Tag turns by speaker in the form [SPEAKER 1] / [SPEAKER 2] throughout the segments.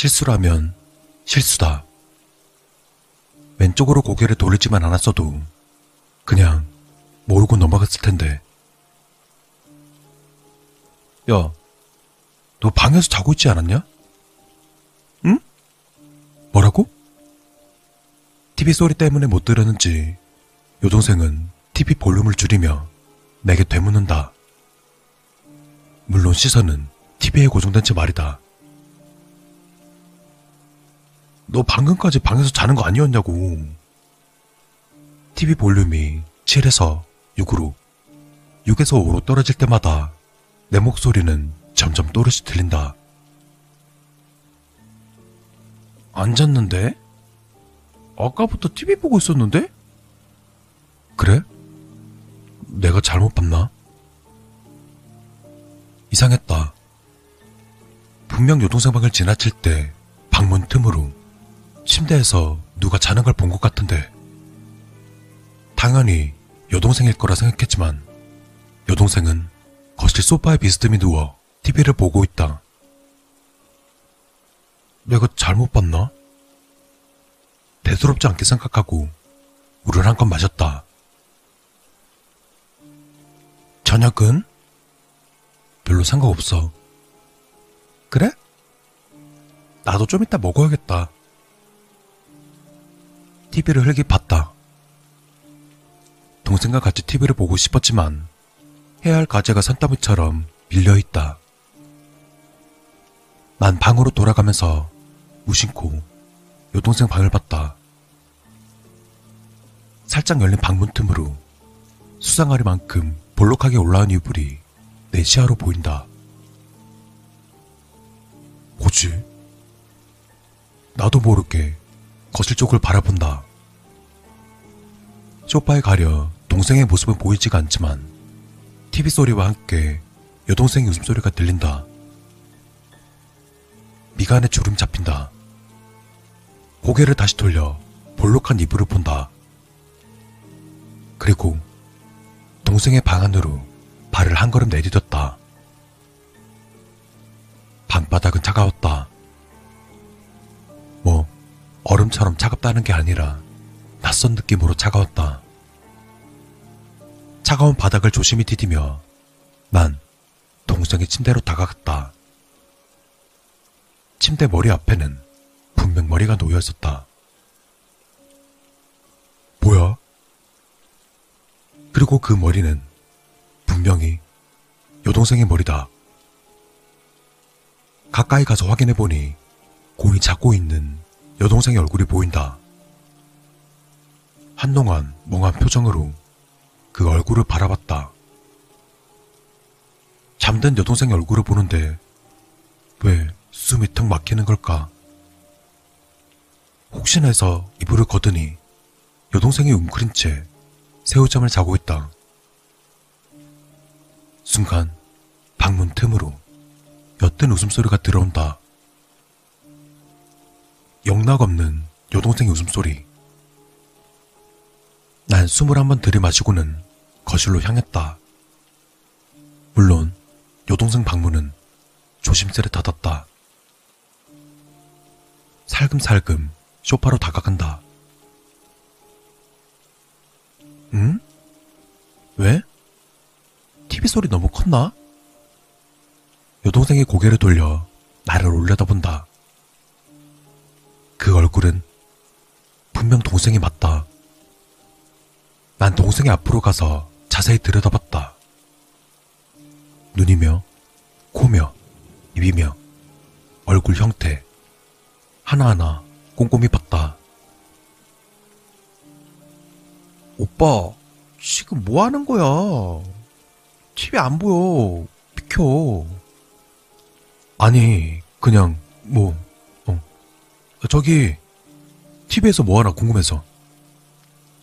[SPEAKER 1] 실수라면 실수다. 왼쪽으로 고개를 돌리지만 않았어도 그냥 모르고 넘어갔을 텐데. 야, 너 방에서 자고 있지 않았냐? 응? 뭐라고? TV 소리 때문에 못 들었는지 여동생은 TV 볼륨을 줄이며 내게 되묻는다. 물론 시선은 TV에 고정된 채 말이다. 너 방금까지 방에서 자는 거 아니었냐고. TV 볼륨이 7에서 6으로, 6에서 5로 떨어질 때마다 내 목소리는 점점 또렷이 들린다. 안 잤는데? 아까부터 TV 보고 있었는데? 그래? 내가 잘못 봤나? 이상했다. 분명 여동생 방을 지나칠 때 방문 틈으로 침대에서 누가 자는 걸 본 것 같은데. 당연히 여동생일 거라 생각했지만 여동생은 거실 소파에 비스듬히 누워 TV를 보고 있다. 내가 잘못 봤나? 대수롭지 않게 생각하고 물을 한 컵 마셨다. 저녁은? 별로 상관없어. 그래? 나도 좀 이따 먹어야겠다. TV를 흘기 봤다. 동생과 같이 TV를 보고 싶었지만 해야 할 과제가 산더미처럼 밀려있다. 난 방으로 돌아가면서 무심코 여동생 방을 봤다. 살짝 열린 방문 틈으로 수상하리만큼 볼록하게 올라온 이불이 내 시야로 보인다. 뭐지? 나도 모르게 거실 쪽을 바라본다. 소파에 가려 동생의 모습은 보이지가 않지만 TV 소리와 함께 여동생의 웃음소리가 들린다. 미간에 주름 잡힌다. 고개를 다시 돌려 볼록한 이불을 본다. 그리고 동생의 방 안으로 발을 한 걸음 내디뎠다. 방바닥은 차가웠다. 뭐, 얼음처럼 차갑다는 게 아니라 낯선 느낌으로 차가웠다. 차가운 바닥을 조심히 디디며 난 동생의 침대로 다가갔다. 침대 머리 앞에는 분명 머리가 놓여 있었다. 뭐야? 그리고 그 머리는 분명히 여동생의 머리다. 가까이 가서 확인해 보니 공이 잡고 있는 여동생의 얼굴이 보인다. 한동안 멍한 표정으로 그 얼굴을 바라봤다. 잠든 여동생의 얼굴을 보는데 왜 숨이 턱 막히는 걸까? 혹시나 해서 이불을 걷으니 여동생이 웅크린 채 새우잠을 자고 있다. 순간 방문 틈으로 옅은 웃음소리가 들어온다. 영락 없는 여동생의 웃음소리. 난 숨을 한번 들이마시고는 거실로 향했다. 물론 여동생 방문은 조심스레 닫았다. 살금살금 소파로 다가간다. 응? 왜? TV 소리 너무 컸나? 여동생이 고개를 돌려 나를 올려다본다. 그 얼굴은 분명 동생이 맞다. 난 동생의 앞으로 가서 자세히 들여다봤다. 눈이며, 코며, 입이며, 얼굴 형태, 하나하나 꼼꼼히 봤다. 오빠, 지금 뭐 하는 거야? TV 안 보여. 비켜. 아니, 그냥, 뭐, 어. 저기, TV에서 뭐 하나 궁금해서.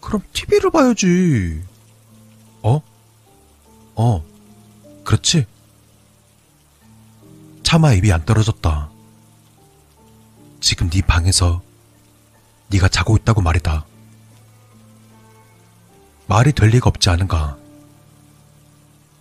[SPEAKER 1] 그럼 TV를 봐야지. 어? 어, 그렇지? 차마 입이 안 떨어졌다. 지금 네 방에서 네가 자고 있다고 말이다. 말이 될 리가 없지 않은가.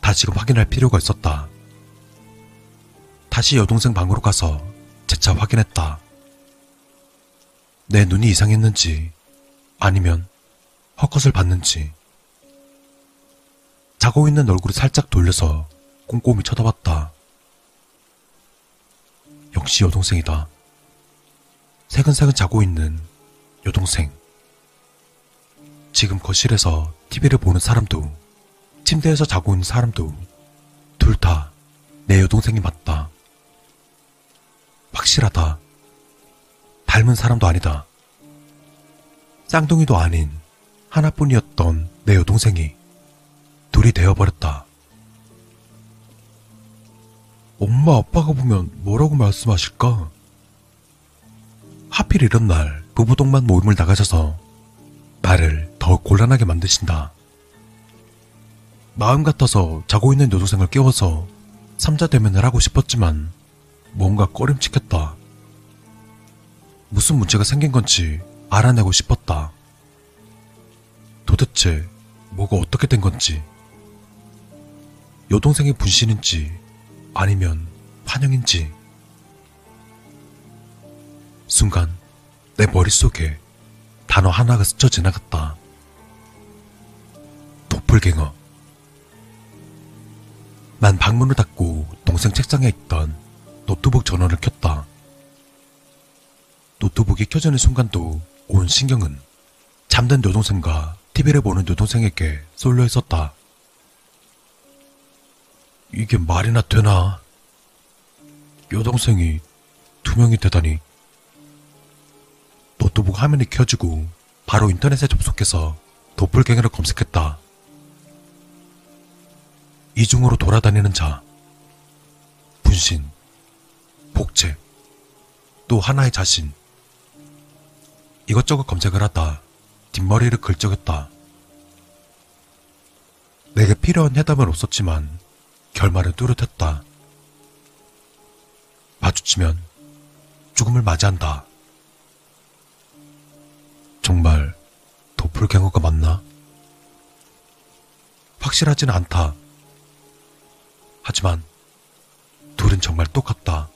[SPEAKER 1] 다 지금 확인할 필요가 있었다. 다시 여동생 방으로 가서 재차 확인했다. 내 눈이 이상했는지 아니면 헛것을 봤는지 자고 있는 얼굴을 살짝 돌려서 꼼꼼히 쳐다봤다. 역시 여동생이다. 새근새근 자고 있는 여동생. 지금 거실에서 TV를 보는 사람도 침대에서 자고 있는 사람도 둘 다 내 여동생이 맞다. 확실하다. 닮은 사람도 아니다. 쌍둥이도 아닌 하나뿐이었던 내 여동생이 둘이 되어버렸다. 엄마 아빠가 보면 뭐라고 말씀하실까? 하필 이런 날 부부 동반 모임을 나가셔서 나를 더 곤란하게 만드신다. 마음 같아서 자고 있는 여동생을 깨워서 삼자 대면을 하고 싶었지만 뭔가 꺼림칙했다. 무슨 문제가 생긴 건지 알아내고 싶었다. 도대체 뭐가 어떻게 된 건지. 여동생의 분신인지 아니면 환영인지. 순간 내 머릿속에 단어 하나가 스쳐 지나갔다. 도플갱어. 난 방문을 닫고 동생 책상에 있던 노트북 전원을 켰다. 노트북이 켜지는 순간도 온 신경은 잠든 여동생과 TV를 보는 여동생에게 쏠려 있었다. 이게 말이나 되나? 여동생이 두 명이 되다니. 노트북 화면이 켜지고 바로 인터넷에 접속해서 도플갱어를 검색했다. 이중으로 돌아다니는 자, 분신, 복제, 또 하나의 자신. 이것저것 검색을 하다 뒷머리를 긁적였다. 내게 필요한 해답은 없었지만 결말은 뚜렷했다. 마주치면 죽음을 맞이한다. 정말 도플갱어가 맞나? 확실하진 않다. 하지만 둘은 정말 똑같다.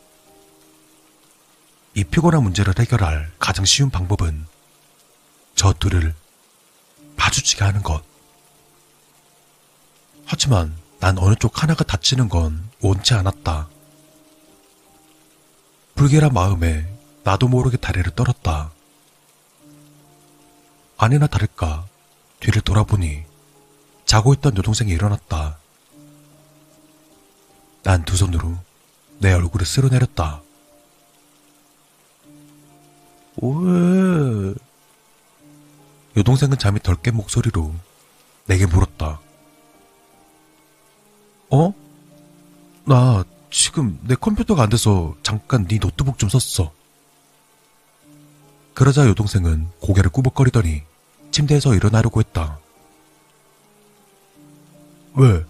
[SPEAKER 1] 이 피곤한 문제를 해결할 가장 쉬운 방법은 저 둘을 마주치게 하는 것. 하지만 난 어느 쪽 하나가 다치는 건 원치 않았다. 불길한 마음에 나도 모르게 다리를 떨었다. 아니나 다를까 뒤를 돌아보니 자고 있던 여동생이 일어났다. 난 두 손으로 내 얼굴을 쓸어내렸다. 왜? 여동생은 잠이 덜 깬 목소리로 내게 물었다. 어? 나 지금 내 컴퓨터가 안 돼서 잠깐 네 노트북 좀 썼어. 그러자 여동생은 고개를 꾸벅거리더니 침대에서 일어나려고 했다. 왜?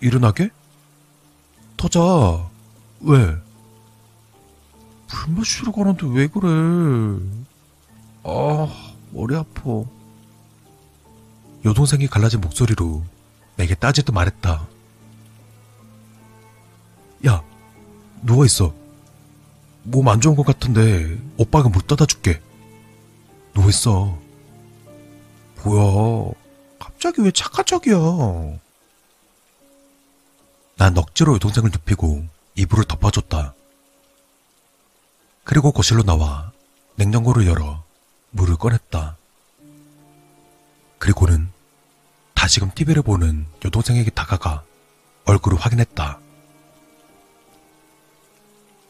[SPEAKER 1] 일어나게? 터자. 왜? 불 마시러 가는데 왜 그래? 아, 머리 아파. 여동생이 갈라진 목소리로 내게 따지듯 말했다. 야, 누워있어. 몸 안 좋은 것 같은데 오빠가 물 떠다 줄게. 누워있어. 뭐야, 갑자기 왜 착한 척이야? 난 억지로 여동생을 눕히고 이불을 덮어줬다. 그리고 거실로 나와 냉장고를 열어 물을 꺼냈다. 그리고는 다시금 TV를 보는 여동생에게 다가가 얼굴을 확인했다.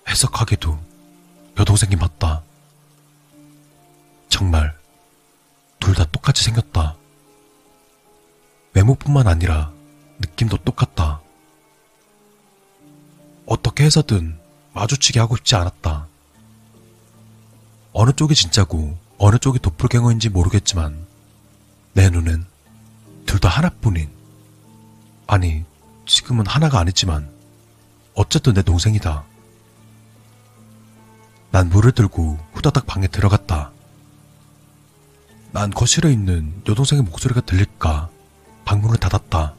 [SPEAKER 1] 해석하게도 여동생이 맞다. 정말 둘 다 똑같이 생겼다. 외모뿐만 아니라 느낌도 똑같다. 어떻게 해서든 마주치게 하고 싶지 않았다. 어느 쪽이 진짜고 어느 쪽이 도플갱어인지 모르겠지만 내 눈은 둘다 하나뿐인 아니 지금은 하나가 아니지만 어쨌든 내 동생이다. 난 물을 들고 후다닥 방에 들어갔다. 난 거실에 있는 여동생의 목소리가 들릴까 방문을 닫았다.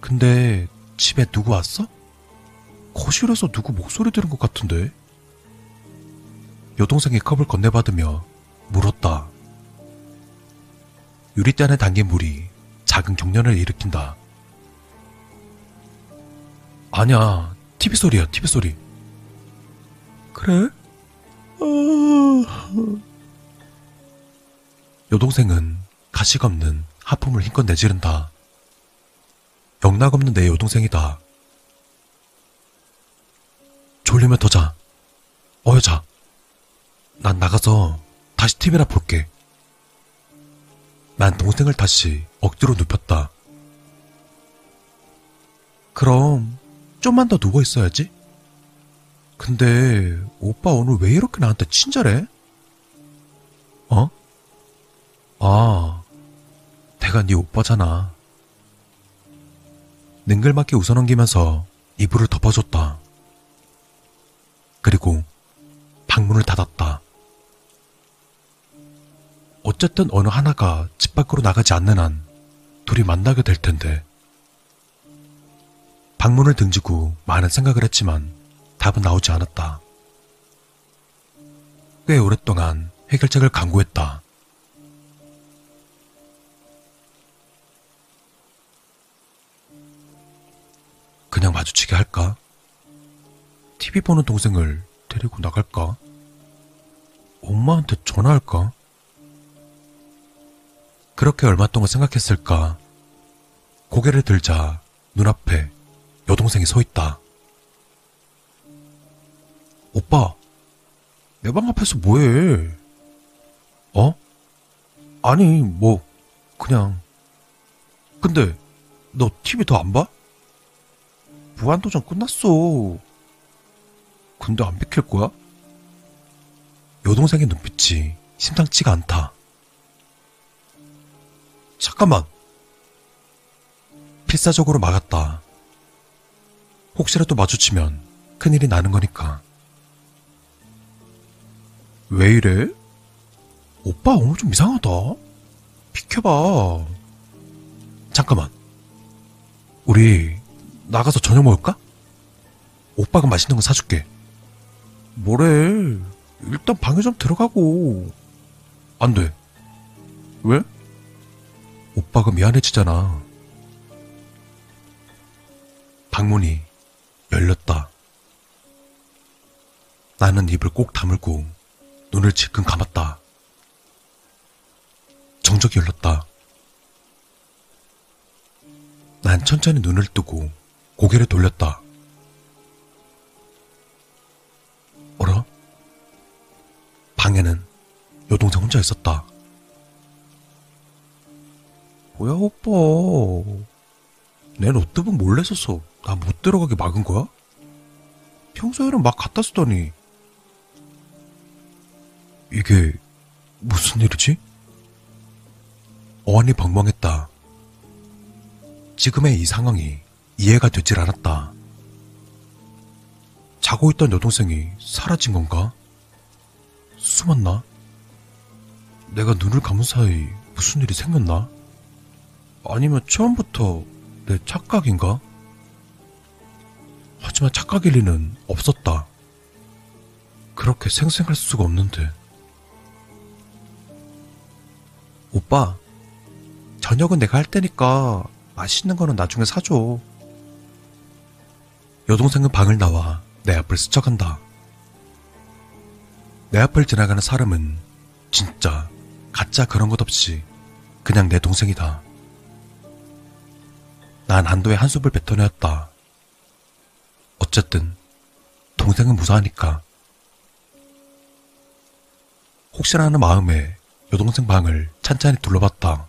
[SPEAKER 1] 근데 집에 누구 왔어? 거실에서 누구 목소리 들은 것 같은데? 여동생이 컵을 건네받으며 물었다. 유리대 안에 담긴 물이 작은 경련을 일으킨다. 아니야, TV 소리야, TV 소리. 그래? 어... 여동생은 가식 없는 하품을 힘껏 내지른다. 영락 없는 내 여동생이다. 졸리면 더 자. 어여 자. 난 나가서 다시 TV나 볼게. 난 동생을 다시 억지로 눕혔다. 그럼 좀만 더 누워 있어야지. 근데 오빠 오늘 왜 이렇게 나한테 친절해? 어? 아, 내가 네 오빠잖아. 능글맞게 웃어넘기면서 이불을 덮어줬다. 그리고 방문을 닫았다. 어쨌든 어느 하나가 집 밖으로 나가지 않는 한 둘이 만나게 될 텐데. 방문을 등지고 많은 생각을 했지만 답은 나오지 않았다. 꽤 오랫동안 해결책을 강구했다. 그냥 마주치게 할까? TV 보는 동생을 데리고 나갈까? 엄마한테 전화할까? 그렇게 얼마 동안 생각했을까? 고개를 들자 눈앞에 여동생이 서 있다. 오빠, 내 방 앞에서 뭐해? 어? 아니, 뭐, 그냥. 근데, 너 TV 더 안 봐? 무한도전 끝났어. 근데 안 비킬 거야? 여동생의 눈빛이 심상치가 않다. 잠깐만. 필사적으로 막았다. 혹시라도 마주치면 큰일이 나는 거니까. 왜 이래? 오빠 오늘 좀 이상하다. 비켜봐. 잠깐만. 우리 나가서 저녁 먹을까? 오빠가 맛있는 거 사줄게. 뭐래? 일단 방에 좀 들어가고. 안 돼. 왜? 오빠가 미안해지잖아. 방문이 열렸다. 나는 입을 꼭 다물고 눈을 질끈 감았다. 정적이 열렸다. 난 천천히 눈을 뜨고 고개를 돌렸다. 어라? 방에는 여동생 혼자 있었다. 뭐야, 오빠. 내 노트북 몰래 써서 나못 들어가게 막은 거야? 평소에는 막 갖다 쓰더니. 이게 무슨 일이지? 어안이 벙벙했다. 지금의 이 상황이 이해가 되질 않았다. 자고 있던 여동생이 사라진 건가? 숨었나? 내가 눈을 감은 사이 무슨 일이 생겼나? 아니면 처음부터 내 착각인가? 하지만 착각일 리는 없었다. 그렇게 생생할 수가 없는데. 오빠, 저녁은 내가 할 테니까 맛있는 거는 나중에 사줘. 여동생은 방을 나와 내 앞을 스쳐간다. 내 앞을 지나가는 사람은 진짜 가짜 그런 것 없이 그냥 내 동생이다. 난 한도의 한숨을 뱉어내었다. 어쨌든 동생은 무사하니까. 혹시나 하는 마음에 여동생 방을 찬찬히 둘러봤다.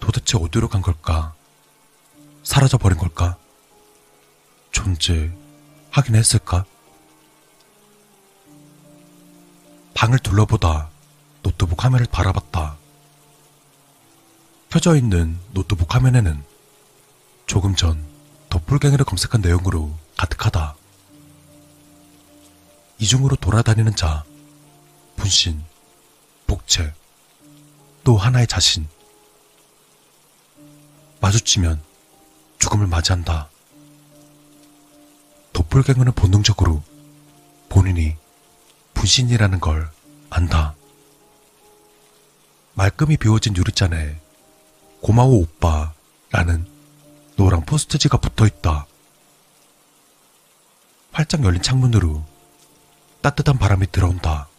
[SPEAKER 1] 도대체 어디로 간 걸까? 사라져버린 걸까? 존재 하긴 했을까? 방을 둘러보다 노트북 화면을 바라봤다. 켜져 있는 노트북 화면에는 조금 전 도플갱이를 검색한 내용으로 가득하다. 이중으로 돌아다니는 자, 분신, 복채, 또 하나의 자신. 마주치면 죽음을 맞이한다. 도플갱어는 본능적으로 본인이 분신이라는 걸 안다. 말끔히 비워진 유리잔에 고마워 오빠 라는 노랑 포스트지가 붙어 있다. 활짝 열린 창문으로 따뜻한 바람이 들어온다.